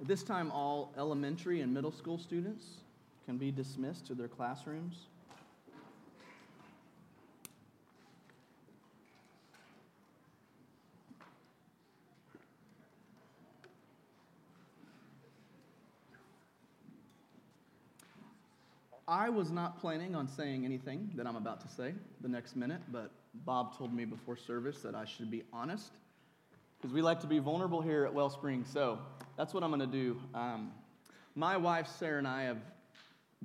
At this time, all elementary and middle school students can be dismissed to their classrooms. I was not planning on saying anything that I'm about to say the next minute, but Bob told me before service that I should be honest because we like to be vulnerable here at Wellspring. So that's what I'm going to do. Um, my wife, Sarah, and I have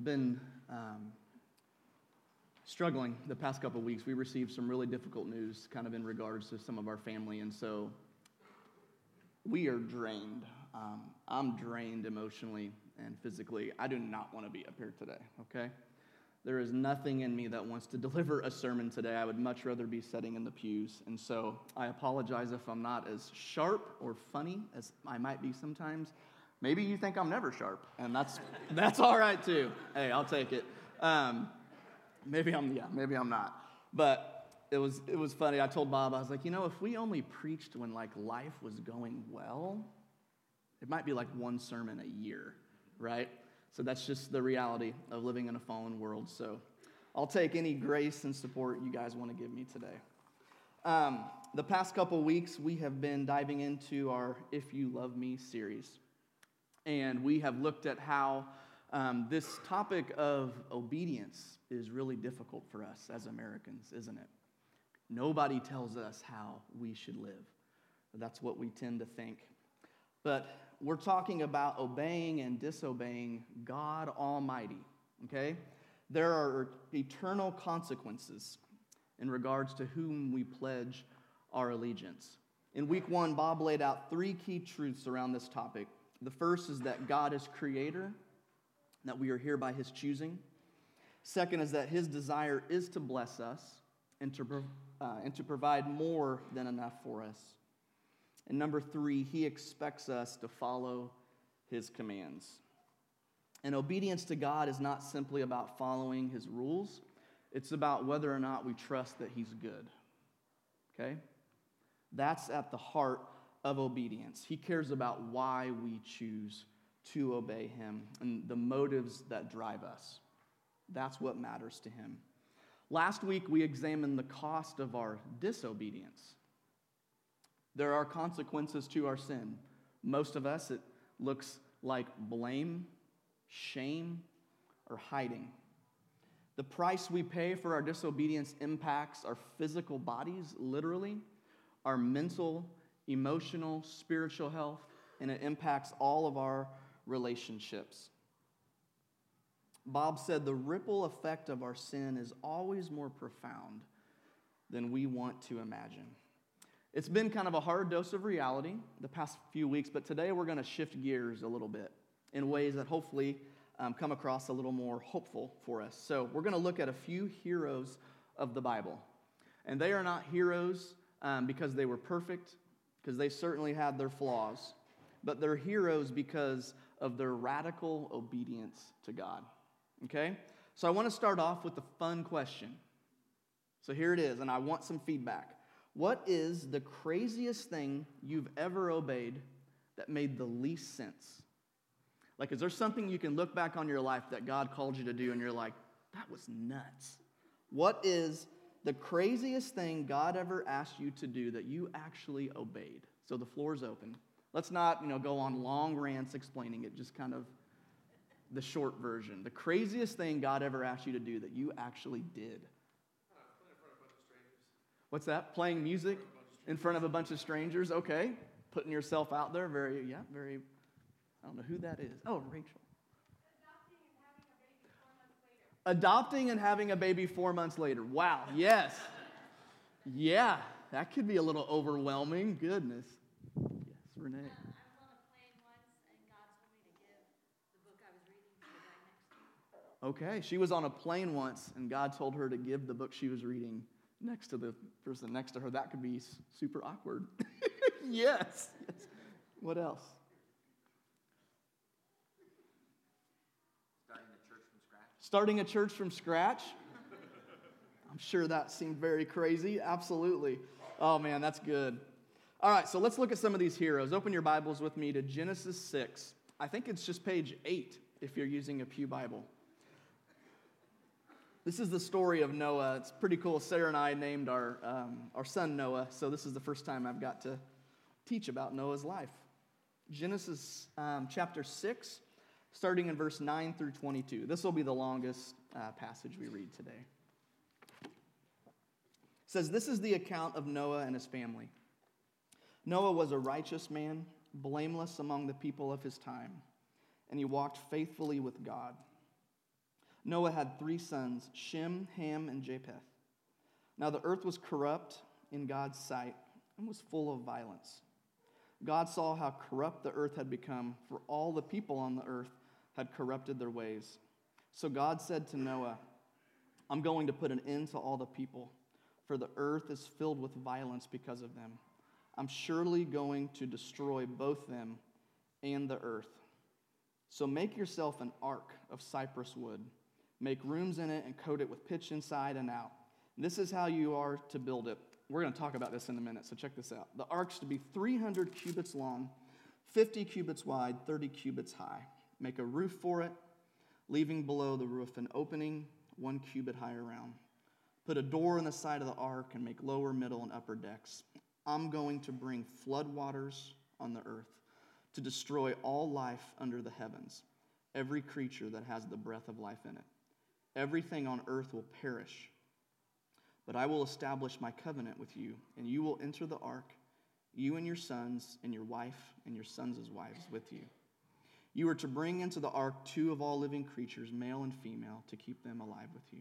been um, struggling the past couple weeks. We received some really difficult news kind of in regards to some of our family, and so we are drained. Um, I'm drained emotionally and physically. I do not want to be up here today, okay? There is nothing in me that wants to deliver a sermon today. I would much rather be sitting in the pews. And so I apologize if I'm not as sharp or funny as I might be sometimes. Maybe you think I'm never sharp, and that's, that's all right too. Hey, I'll take it. Um, maybe I'm, yeah, maybe I'm not. But it was, it was funny. I told Bob, I was like, you know, if we only preached when like life was going well, it might be like one sermon a year right? So that's just the reality of living in a fallen world. So I'll take any grace and support you guys want to give me today. Um, the past couple weeks, we have been diving into our If You Love Me series. And we have looked at how um, this topic of obedience is really difficult for us as Americans, isn't it? Nobody tells us how we should live. That's what we tend to think. But we're talking about obeying and disobeying God Almighty, okay? There are eternal consequences in regards to whom we pledge our allegiance. In week one, Bob laid out three key truths around this topic. The first is that God is creator, that we are here by his choosing. Second is that his desire is to bless us and to, uh, and to provide more than enough for us. And number three, he expects us to follow his commands. And obedience to God is not simply about following his rules, it's about whether or not we trust that he's good. Okay? That's at the heart of obedience. He cares about why we choose to obey him and the motives that drive us. That's what matters to him. Last week, we examined the cost of our disobedience. There are consequences to our sin. Most of us, it looks like blame, shame, or hiding. The price we pay for our disobedience impacts our physical bodies, literally, our mental, emotional, spiritual health, and it impacts all of our relationships. Bob said the ripple effect of our sin is always more profound than we want to imagine. It's been kind of a hard dose of reality the past few weeks, but today we're going to shift gears a little bit in ways that hopefully um, come across a little more hopeful for us. So, we're going to look at a few heroes of the Bible. And they are not heroes um, because they were perfect, because they certainly had their flaws, but they're heroes because of their radical obedience to God. Okay? So, I want to start off with the fun question. So, here it is, and I want some feedback. What is the craziest thing you've ever obeyed that made the least sense? Like, is there something you can look back on your life that God called you to do and you're like, that was nuts? What is the craziest thing God ever asked you to do that you actually obeyed? So the floor is open. Let's not, you know, go on long rants explaining it, just kind of the short version. The craziest thing God ever asked you to do that you actually did. What's that? Playing music in front of a bunch of strangers? Okay. Putting yourself out there. Very, yeah, very, I don't know who that is. Oh, Rachel. Adopting and having a baby four months later. Wow, yes. Yeah, that could be a little overwhelming. Goodness. Yes, Renee. Okay, she was on a plane once, and God told her to give the book she was reading next to the person next to her. That could be super awkward. yes, yes. What else? Starting a church from scratch. Starting a church from scratch? I'm sure that seemed very crazy. Absolutely. Oh man, that's good. All right, so let's look at some of these heroes. Open your Bibles with me to Genesis 6. I think it's just page eight if you're using a Pew Bible. This is the story of Noah. It's pretty cool. Sarah and I named our, um, our son Noah, so this is the first time I've got to teach about Noah's life. Genesis um, chapter 6, starting in verse 9 through 22. This will be the longest uh, passage we read today. It says, This is the account of Noah and his family. Noah was a righteous man, blameless among the people of his time, and he walked faithfully with God. Noah had three sons Shem, Ham, and Japheth. Now the earth was corrupt in God's sight and was full of violence. God saw how corrupt the earth had become, for all the people on the earth had corrupted their ways. So God said to Noah, I'm going to put an end to all the people, for the earth is filled with violence because of them. I'm surely going to destroy both them and the earth. So make yourself an ark of cypress wood. Make rooms in it and coat it with pitch inside and out. This is how you are to build it. We're going to talk about this in a minute, so check this out. The ark's to be 300 cubits long, 50 cubits wide, 30 cubits high. Make a roof for it, leaving below the roof an opening one cubit high around. Put a door in the side of the ark and make lower, middle, and upper decks. I'm going to bring floodwaters on the earth to destroy all life under the heavens, every creature that has the breath of life in it. Everything on earth will perish. But I will establish my covenant with you, and you will enter the ark, you and your sons, and your wife, and your sons' wives with you. You are to bring into the ark two of all living creatures, male and female, to keep them alive with you.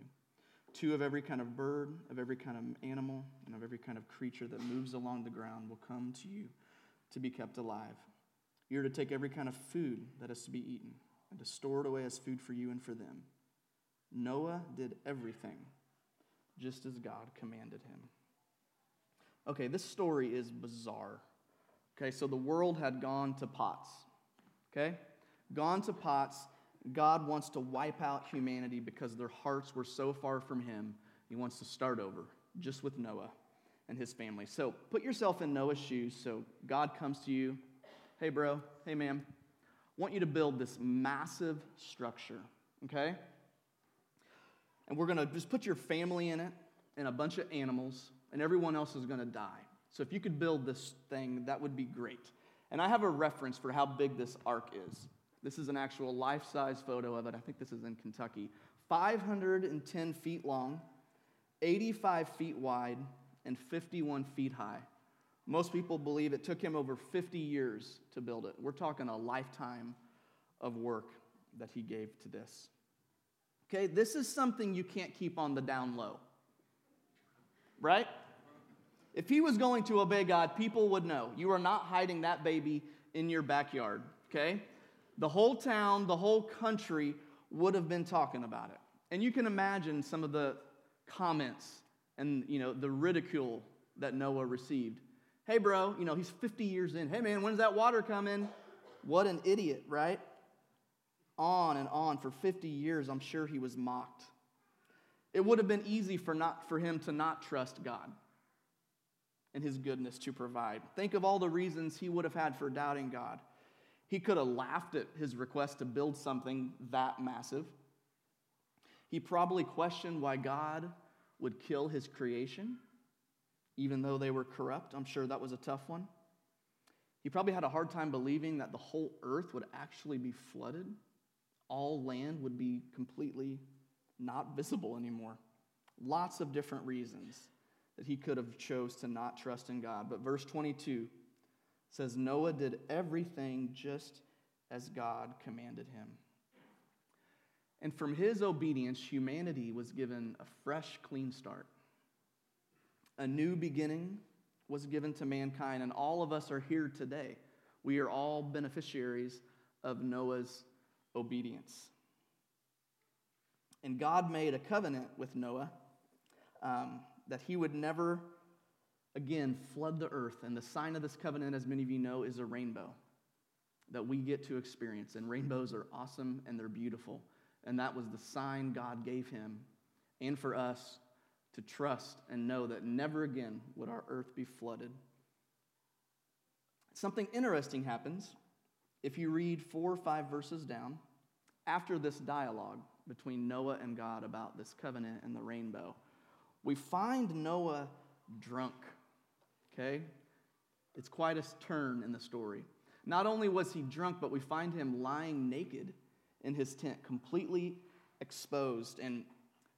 Two of every kind of bird, of every kind of animal, and of every kind of creature that moves along the ground will come to you to be kept alive. You are to take every kind of food that is to be eaten, and to store it away as food for you and for them. Noah did everything just as God commanded him. Okay, this story is bizarre. Okay, so the world had gone to pots. Okay? Gone to pots. God wants to wipe out humanity because their hearts were so far from Him. He wants to start over, just with Noah and his family. So put yourself in Noah's shoes. So God comes to you. Hey, bro. Hey, ma'am. want you to build this massive structure. Okay? And we're going to just put your family in it and a bunch of animals, and everyone else is going to die. So if you could build this thing, that would be great. And I have a reference for how big this ark is. This is an actual life size photo of it. I think this is in Kentucky. 510 feet long, 85 feet wide, and 51 feet high. Most people believe it took him over 50 years to build it. We're talking a lifetime of work that he gave to this. Okay, this is something you can't keep on the down low. Right? If he was going to obey God, people would know. You are not hiding that baby in your backyard, okay? The whole town, the whole country would have been talking about it. And you can imagine some of the comments and, you know, the ridicule that Noah received. Hey, bro, you know, he's 50 years in. Hey, man, when's that water coming? What an idiot, right? On and on for 50 years, I'm sure he was mocked. It would have been easy for, not, for him to not trust God and his goodness to provide. Think of all the reasons he would have had for doubting God. He could have laughed at his request to build something that massive. He probably questioned why God would kill his creation, even though they were corrupt. I'm sure that was a tough one. He probably had a hard time believing that the whole earth would actually be flooded all land would be completely not visible anymore. Lots of different reasons that he could have chose to not trust in God. But verse 22 says Noah did everything just as God commanded him. And from his obedience, humanity was given a fresh, clean start. A new beginning was given to mankind, and all of us are here today. We are all beneficiaries of Noah's obedience. And God made a covenant with Noah um, that he would never again flood the earth. And the sign of this covenant, as many of you know, is a rainbow that we get to experience. And rainbows are awesome and they're beautiful. And that was the sign God gave him and for us to trust and know that never again would our earth be flooded. Something interesting happens if you read four or five verses down, after this dialogue between Noah and God about this covenant and the rainbow, we find Noah drunk. Okay? It's quite a turn in the story. Not only was he drunk, but we find him lying naked in his tent, completely exposed. And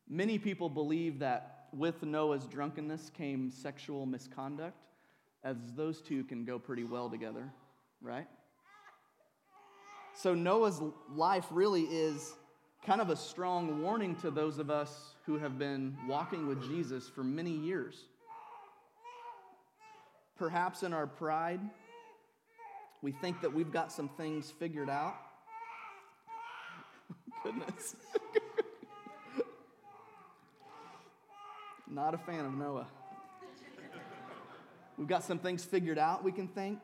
many people believe that with Noah's drunkenness came sexual misconduct, as those two can go pretty well together, right? So Noah's life really is kind of a strong warning to those of us who have been walking with Jesus for many years. Perhaps in our pride, we think that we've got some things figured out. Goodness. Not a fan of Noah. We've got some things figured out, we can think,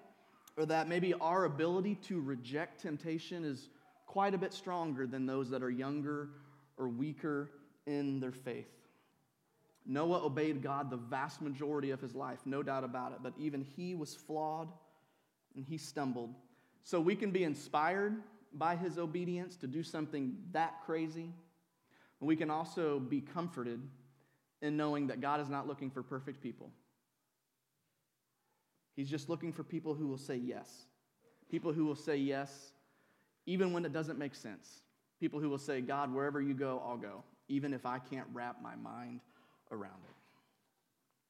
or that maybe our ability to reject temptation is quite a bit stronger than those that are younger or weaker in their faith. Noah obeyed God the vast majority of his life, no doubt about it, but even he was flawed and he stumbled. So we can be inspired by his obedience to do something that crazy. And we can also be comforted in knowing that God is not looking for perfect people. He's just looking for people who will say yes. People who will say yes even when it doesn't make sense. People who will say, God, wherever you go, I'll go, even if I can't wrap my mind around it.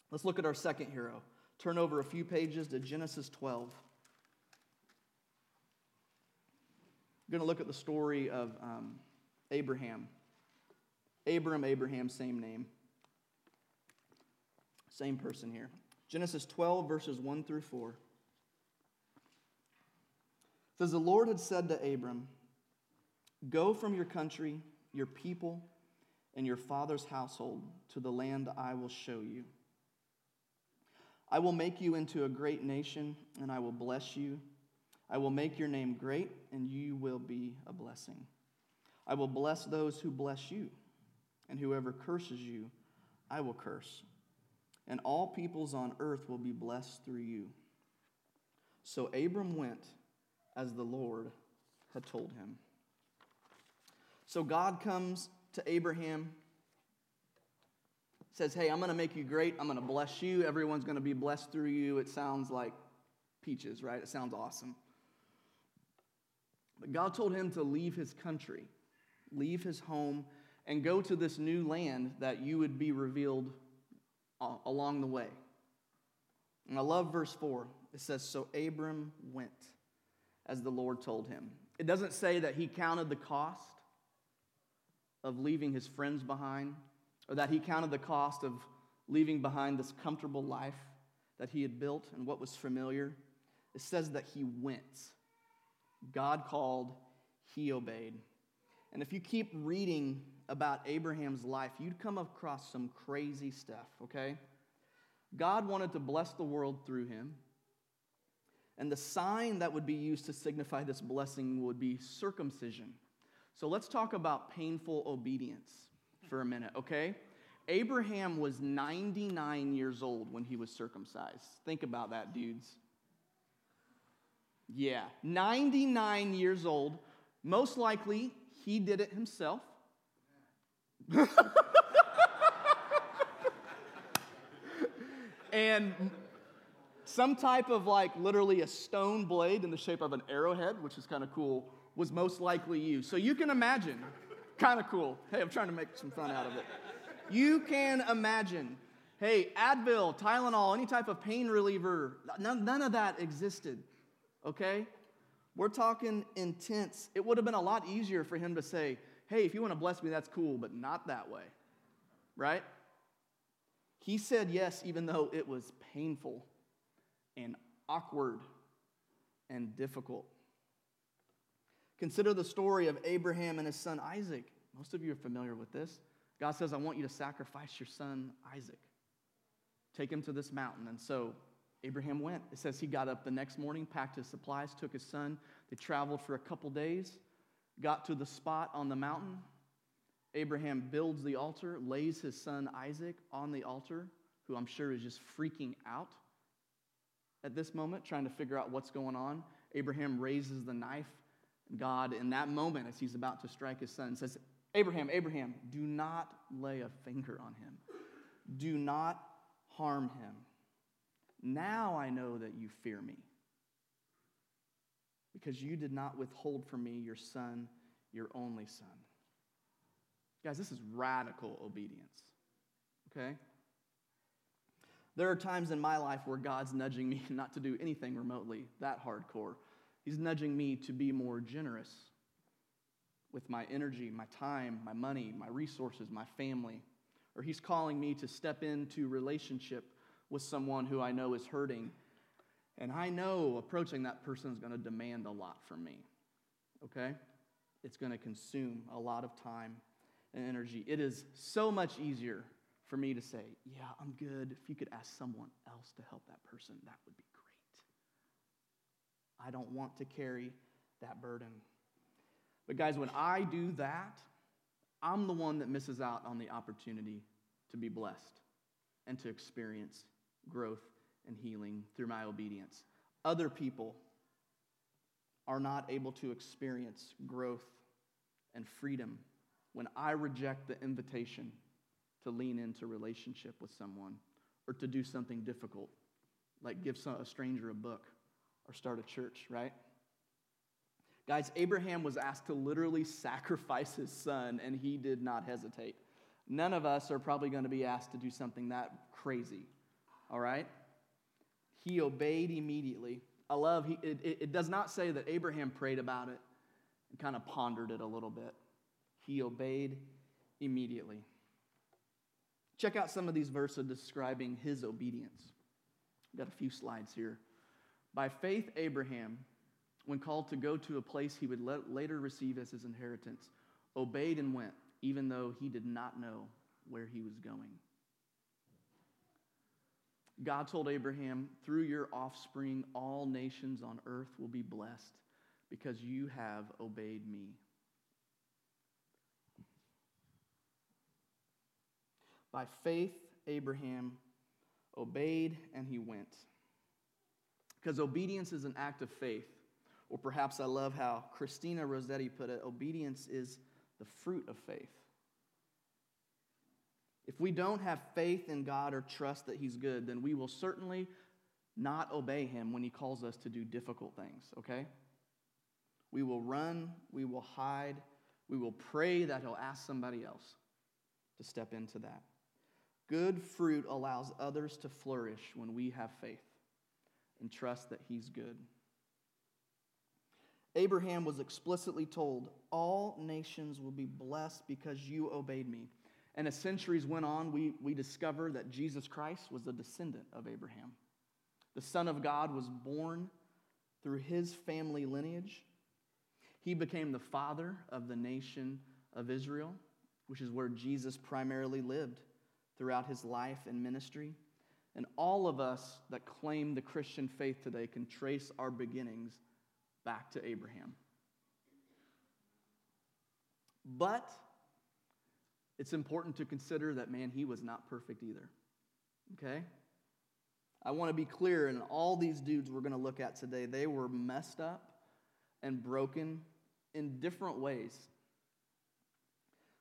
Let's look at our second hero. Turn over a few pages to Genesis 12. I'm going to look at the story of um, Abraham. Abram, Abraham, same name. Same person here. Genesis 12, verses 1 through 4. It says, The Lord had said to Abram, Go from your country, your people, and your father's household to the land I will show you. I will make you into a great nation, and I will bless you. I will make your name great, and you will be a blessing. I will bless those who bless you, and whoever curses you, I will curse. And all peoples on earth will be blessed through you. So Abram went as the Lord had told him. So God comes to Abraham, says, Hey, I'm going to make you great. I'm going to bless you. Everyone's going to be blessed through you. It sounds like peaches, right? It sounds awesome. But God told him to leave his country, leave his home, and go to this new land that you would be revealed along the way. And I love verse 4. It says, So Abram went as the Lord told him. It doesn't say that he counted the cost of leaving his friends behind, or that he counted the cost of leaving behind this comfortable life that he had built and what was familiar. It says that he went. God called, he obeyed. And if you keep reading about Abraham's life, you'd come across some crazy stuff, okay? God wanted to bless the world through him. And the sign that would be used to signify this blessing would be circumcision. So let's talk about painful obedience for a minute, okay? Abraham was 99 years old when he was circumcised. Think about that, dudes. Yeah, 99 years old. Most likely, he did it himself. And some type of like literally a stone blade in the shape of an arrowhead, which is kind of cool, was most likely used. So you can imagine, kind of cool. Hey, I'm trying to make some fun out of it. You can imagine, hey, Advil, Tylenol, any type of pain reliever, none, none of that existed, okay? We're talking intense. It would have been a lot easier for him to say, hey, if you want to bless me, that's cool, but not that way, right? He said yes, even though it was painful and awkward and difficult. Consider the story of Abraham and his son Isaac. Most of you are familiar with this. God says, I want you to sacrifice your son Isaac. Take him to this mountain. And so Abraham went. It says he got up the next morning, packed his supplies, took his son. They traveled for a couple days got to the spot on the mountain. Abraham builds the altar, lays his son Isaac on the altar, who I'm sure is just freaking out at this moment, trying to figure out what's going on. Abraham raises the knife. God, in that moment, as he's about to strike his son, says, Abraham, Abraham, do not lay a finger on him. Do not harm him. Now I know that you fear me because you did not withhold from me your son, your only son. Guys, this is radical obedience, okay? There are times in my life where God's nudging me not to do anything remotely that hardcore. He's nudging me to be more generous with my energy, my time, my money, my resources, my family. Or He's calling me to step into relationship with someone who I know is hurting and I know approaching that person is going to demand a lot from me, okay? It's going to consume a lot of time and energy. It is so much easier for me to say, Yeah, I'm good. If you could ask someone else to help that person, that would be great. I don't want to carry that burden. But, guys, when I do that, I'm the one that misses out on the opportunity to be blessed and to experience growth and healing through my obedience. Other people are not able to experience growth and freedom when I reject the invitation to lean into relationship with someone or to do something difficult, like give a stranger a book or start a church, right? Guys, Abraham was asked to literally sacrifice his son, and he did not hesitate. None of us are probably going to be asked to do something that crazy, all right? He obeyed immediately. I love, he, it, it does not say that Abraham prayed about it and kind of pondered it a little bit. He obeyed immediately. Check out some of these verses describing his obedience. I've got a few slides here. By faith, Abraham, when called to go to a place he would later receive as his inheritance, obeyed and went, even though he did not know where he was going. God told Abraham, through your offspring, all nations on earth will be blessed because you have obeyed me. By faith, Abraham obeyed and he went. Because obedience is an act of faith. Or perhaps I love how Christina Rossetti put it obedience is the fruit of faith. If we don't have faith in God or trust that He's good, then we will certainly not obey Him when He calls us to do difficult things, okay? We will run, we will hide, we will pray that He'll ask somebody else to step into that. Good fruit allows others to flourish when we have faith and trust that He's good. Abraham was explicitly told, All nations will be blessed because you obeyed me. And as centuries went on, we, we discover that Jesus Christ was a descendant of Abraham. The Son of God was born through his family lineage. He became the father of the nation of Israel, which is where Jesus primarily lived throughout his life and ministry. And all of us that claim the Christian faith today can trace our beginnings back to Abraham. But it's important to consider that, man, he was not perfect either. Okay? I want to be clear, and all these dudes we're going to look at today, they were messed up and broken in different ways.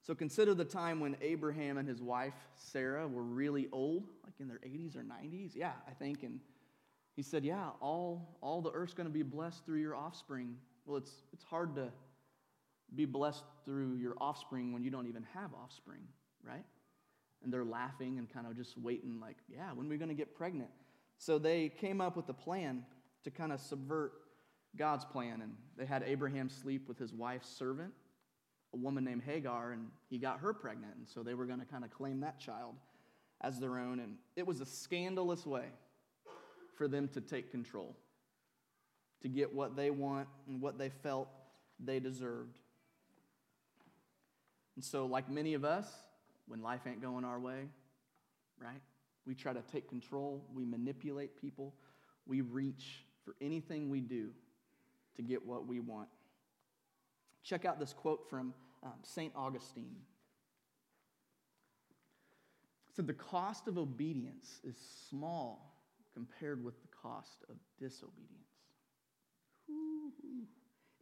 So consider the time when Abraham and his wife, Sarah, were really old, like in their 80s or 90s. Yeah, I think. And he said, Yeah, all, all the earth's going to be blessed through your offspring. Well, it's, it's hard to be blessed through your offspring when you don't even have offspring, right? And they're laughing and kind of just waiting, like, yeah, when are we going to get pregnant? So they came up with a plan to kind of subvert God's plan. And they had Abraham sleep with his wife's servant, a woman named Hagar, and he got her pregnant. And so they were going to kind of claim that child as their own. And it was a scandalous way for them to take control, to get what they want and what they felt they deserved. And so, like many of us, when life ain't going our way, right? We try to take control, we manipulate people, we reach for anything we do to get what we want. Check out this quote from um, St. Augustine. It said, The cost of obedience is small compared with the cost of disobedience. Whew.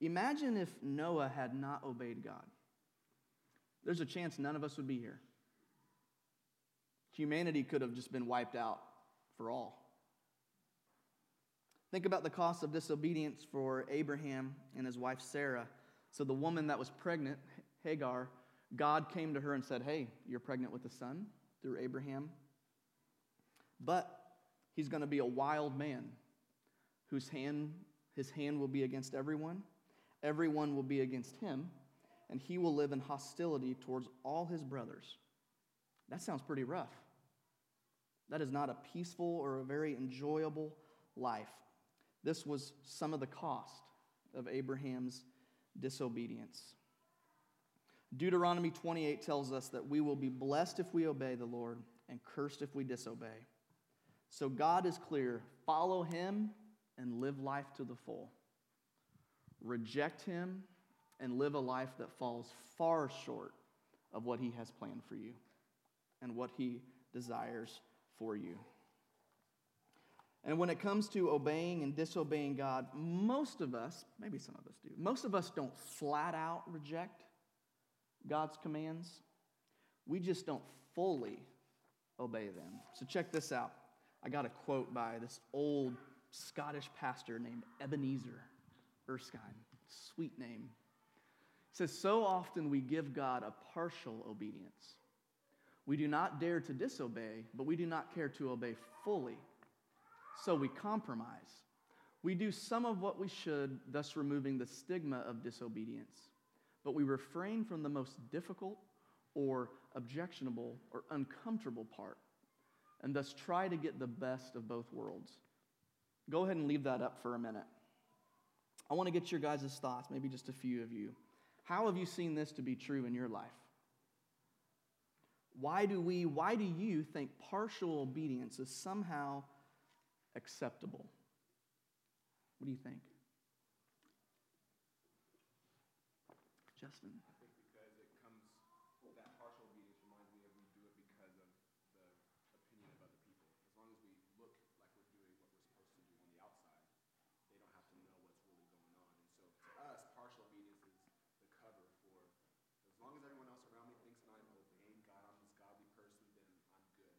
Imagine if Noah had not obeyed God. There's a chance none of us would be here. Humanity could have just been wiped out for all. Think about the cost of disobedience for Abraham and his wife Sarah. So, the woman that was pregnant, Hagar, God came to her and said, Hey, you're pregnant with a son through Abraham. But he's going to be a wild man whose hand, his hand will be against everyone, everyone will be against him, and he will live in hostility towards all his brothers. That sounds pretty rough. That is not a peaceful or a very enjoyable life. This was some of the cost of Abraham's disobedience. Deuteronomy 28 tells us that we will be blessed if we obey the Lord and cursed if we disobey. So God is clear follow him and live life to the full. Reject him and live a life that falls far short of what he has planned for you and what he desires for you. And when it comes to obeying and disobeying God, most of us, maybe some of us do, most of us don't flat out reject God's commands. We just don't fully obey them. So check this out. I got a quote by this old Scottish pastor named Ebenezer Erskine. Sweet name. Says, So often we give God a partial obedience. We do not dare to disobey, but we do not care to obey fully. So we compromise. We do some of what we should, thus removing the stigma of disobedience. But we refrain from the most difficult or objectionable or uncomfortable part, and thus try to get the best of both worlds. Go ahead and leave that up for a minute. I want to get your guys' thoughts, maybe just a few of you. How have you seen this to be true in your life? Why do we, why do you think partial obedience is somehow acceptable? What do you think? Justin. I think because it comes, that partial obedience reminds me of we do it because of the opinion of other people. As long as we look like we're doing what we're supposed to do on the outside, they don't have to know what's really going on. And so to us, partial obedience is the cover for as long as everyone else around me thinks that I'm obeying God, I'm this godly person, then I'm good.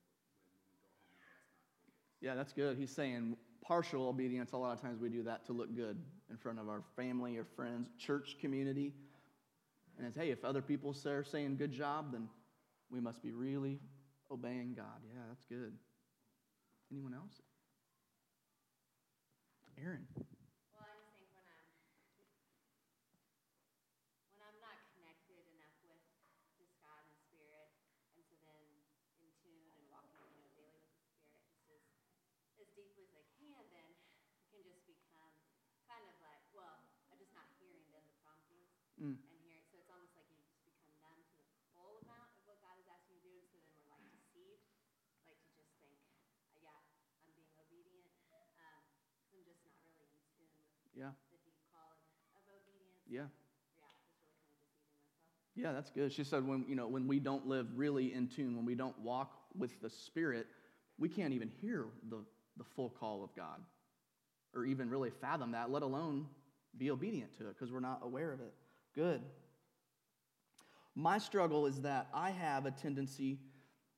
When, when we go home, we know that's not the case. Yeah, that's good. He's saying partial obedience, a lot of times we do that to look good in front of our family or friends, church community. And it's, hey, if other people are saying good job, then we must be really obeying God. Yeah, that's good. Anyone else? Aaron. Well, I just think when I'm when I'm not connected enough with just God and Spirit, and so then in tune and walking, you know, daily with the Spirit, just as as deeply as I can, then it can just become kind of like, well, I'm just not hearing then the promptings Mm. and hearing. So it's almost like you just become numb to the full amount of what God is asking you to do, and so then we're like deceived, like to just think, uh, yeah, I'm being obedient, um, I'm just not really in tune with Yeah, the deep call of, of obedience. yeah. Yeah, just really kind of deceiving myself. Yeah, that's good. She said when, you know, when we don't live really in tune, when we don't walk with the Spirit, we can't even hear the, the full call of God or even really fathom that, let alone be obedient to it because we're not aware of it. Good. My struggle is that I have a tendency,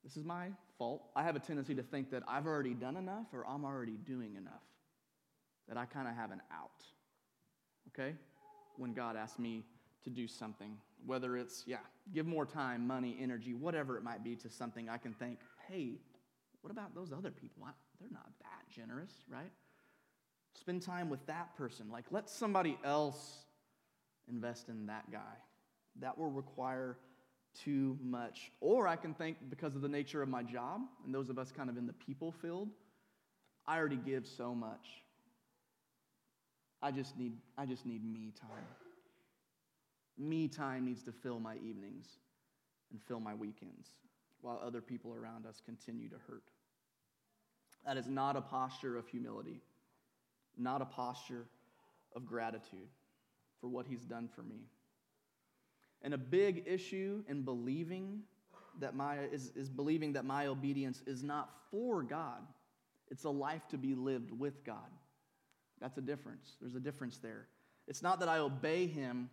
this is my fault, I have a tendency to think that I've already done enough or I'm already doing enough, that I kind of have an out, okay? When God asks me to do something, whether it's, yeah, give more time, money, energy, whatever it might be to something, I can think, hey, what about those other people? They're not that generous, right? Spend time with that person. Like, let somebody else invest in that guy. That will require too much. Or I can think, because of the nature of my job, and those of us kind of in the people field, I already give so much. I just need, I just need me time. Me time needs to fill my evenings and fill my weekends while other people around us continue to hurt. That is not a posture of humility, not a posture of gratitude for what he's done for me. And a big issue in believing that my is, is believing that my obedience is not for God. It's a life to be lived with God. That's a difference. There's a difference there. It's not that I obey him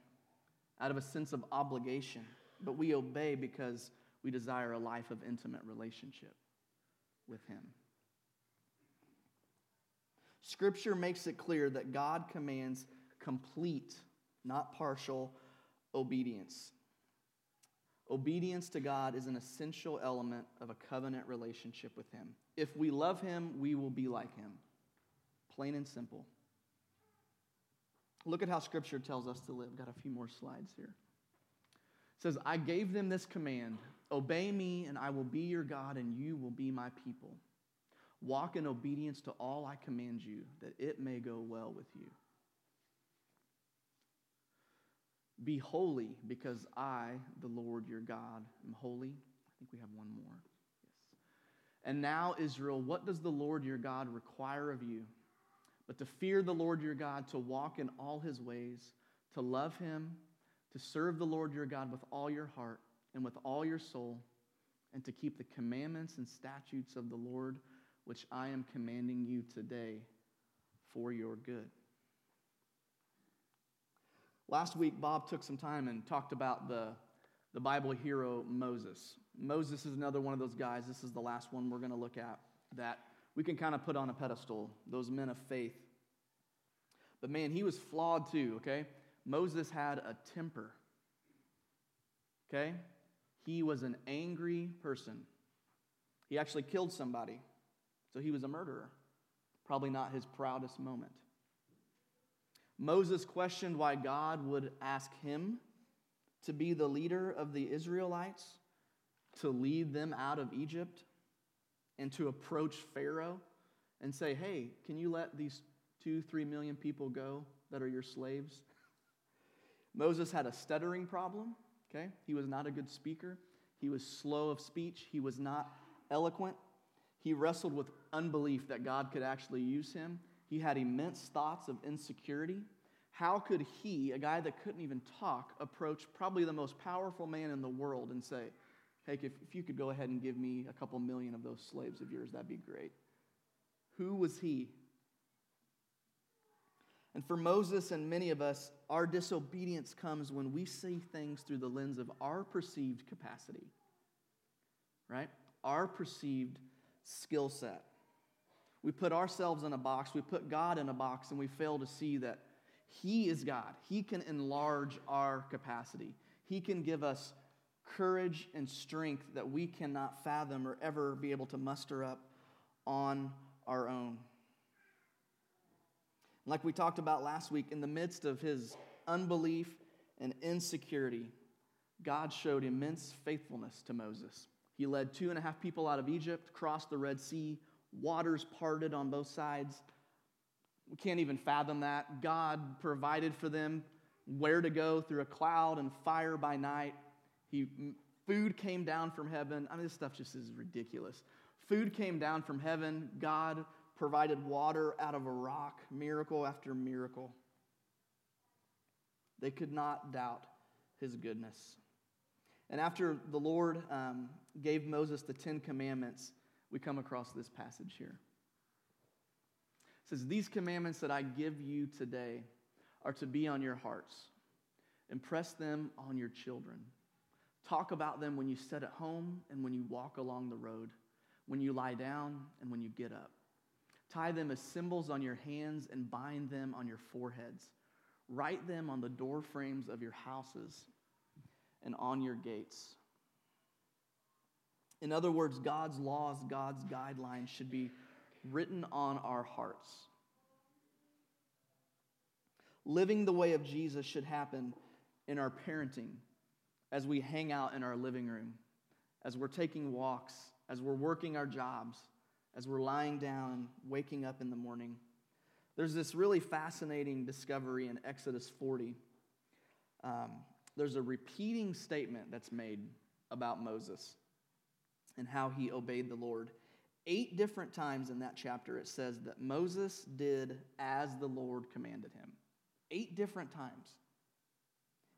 out of a sense of obligation, but we obey because we desire a life of intimate relationship with him. Scripture makes it clear that God commands complete, not partial, obedience. Obedience to God is an essential element of a covenant relationship with Him. If we love Him, we will be like Him. Plain and simple. Look at how Scripture tells us to live. Got a few more slides here. It says, I gave them this command Obey me, and I will be your God, and you will be my people. Walk in obedience to all I command you, that it may go well with you. Be holy, because I, the Lord your God, am holy. I think we have one more. Yes. And now, Israel, what does the Lord your God require of you? But to fear the Lord your God, to walk in all his ways, to love him, to serve the Lord your God with all your heart and with all your soul, and to keep the commandments and statutes of the Lord, which I am commanding you today for your good. Last week, Bob took some time and talked about the, the Bible hero Moses. Moses is another one of those guys. This is the last one we're going to look at that we can kind of put on a pedestal, those men of faith. But man, he was flawed too, okay? Moses had a temper, okay? He was an angry person. He actually killed somebody, so he was a murderer. Probably not his proudest moment. Moses questioned why God would ask him to be the leader of the Israelites, to lead them out of Egypt, and to approach Pharaoh and say, Hey, can you let these two, three million people go that are your slaves? Moses had a stuttering problem, okay? He was not a good speaker. He was slow of speech. He was not eloquent. He wrestled with unbelief that God could actually use him. He had immense thoughts of insecurity. How could he, a guy that couldn't even talk, approach probably the most powerful man in the world and say, Hey, if, if you could go ahead and give me a couple million of those slaves of yours, that'd be great. Who was he? And for Moses and many of us, our disobedience comes when we see things through the lens of our perceived capacity, right? Our perceived skill set. We put ourselves in a box, we put God in a box, and we fail to see that He is God. He can enlarge our capacity, He can give us courage and strength that we cannot fathom or ever be able to muster up on our own. Like we talked about last week, in the midst of his unbelief and insecurity, God showed immense faithfulness to Moses. He led two and a half people out of Egypt, crossed the Red Sea, waters parted on both sides. We can't even fathom that. God provided for them where to go through a cloud and fire by night. He, food came down from heaven. I mean, this stuff just is ridiculous. Food came down from heaven. God provided water out of a rock, miracle after miracle. They could not doubt his goodness. And after the Lord um, gave Moses the Ten Commandments, we come across this passage here. It says, These commandments that I give you today are to be on your hearts. Impress them on your children. Talk about them when you sit at home and when you walk along the road, when you lie down and when you get up. Tie them as symbols on your hands and bind them on your foreheads. Write them on the door frames of your houses and on your gates. In other words, God's laws, God's guidelines should be written on our hearts. Living the way of Jesus should happen in our parenting, as we hang out in our living room, as we're taking walks, as we're working our jobs, as we're lying down waking up in the morning. There's this really fascinating discovery in Exodus 40. Um, there's a repeating statement that's made about Moses and how he obeyed the Lord. Eight different times in that chapter, it says that Moses did as the Lord commanded him. Eight different times.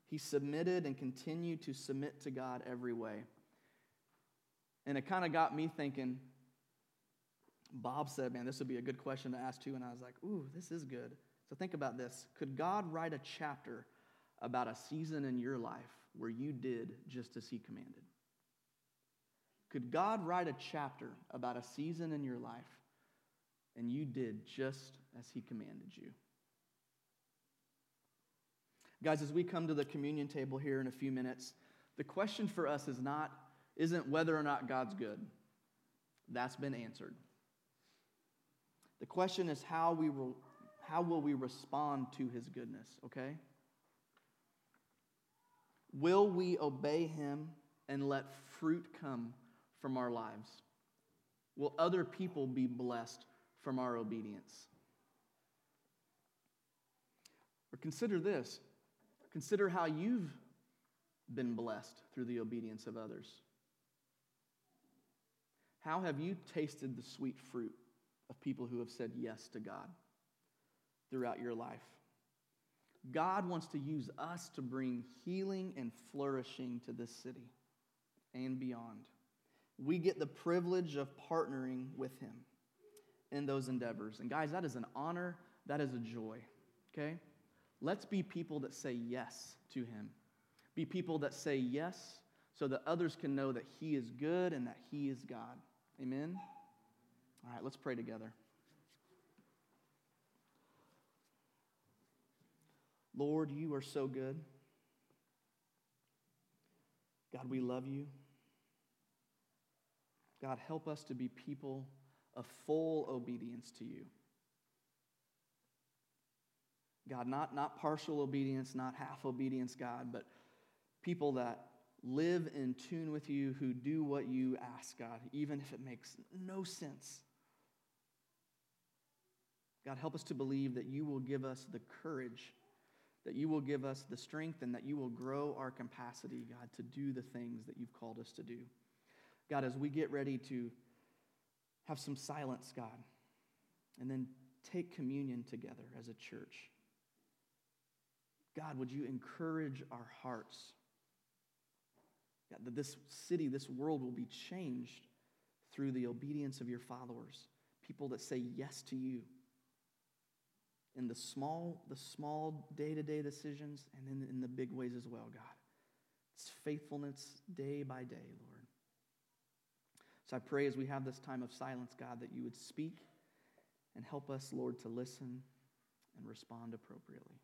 He submitted and continued to submit to God every way. And it kind of got me thinking. Bob said, Man, this would be a good question to ask too. And I was like, Ooh, this is good. So think about this. Could God write a chapter about a season in your life where you did just as He commanded? Could God write a chapter about a season in your life and you did just as He commanded you? Guys, as we come to the communion table here in a few minutes, the question for us is not isn't whether or not God's good. That's been answered. The question is how we will how will we respond to his goodness, okay? Will we obey him and let fruit come from our lives? Will other people be blessed from our obedience? Or consider this consider how you've been blessed through the obedience of others. How have you tasted the sweet fruit of people who have said yes to God throughout your life? God wants to use us to bring healing and flourishing to this city and beyond. We get the privilege of partnering with Him in those endeavors. And guys, that is an honor, that is a joy, okay? Let's be people that say yes to Him. Be people that say yes so that others can know that He is good and that He is God. Amen? All right, let's pray together. Lord, you are so good. God, we love you. God, help us to be people of full obedience to you. God, not, not partial obedience, not half obedience, God, but people that live in tune with you, who do what you ask, God, even if it makes no sense. God, help us to believe that you will give us the courage, that you will give us the strength, and that you will grow our capacity, God, to do the things that you've called us to do. God, as we get ready to have some silence, God, and then take communion together as a church, God, would you encourage our hearts? God, that this city, this world will be changed through the obedience of your followers, people that say yes to you in the small, the small day-to-day decisions and in, in the big ways as well, God. It's faithfulness day by day, Lord. So I pray as we have this time of silence, God, that you would speak and help us, Lord, to listen and respond appropriately.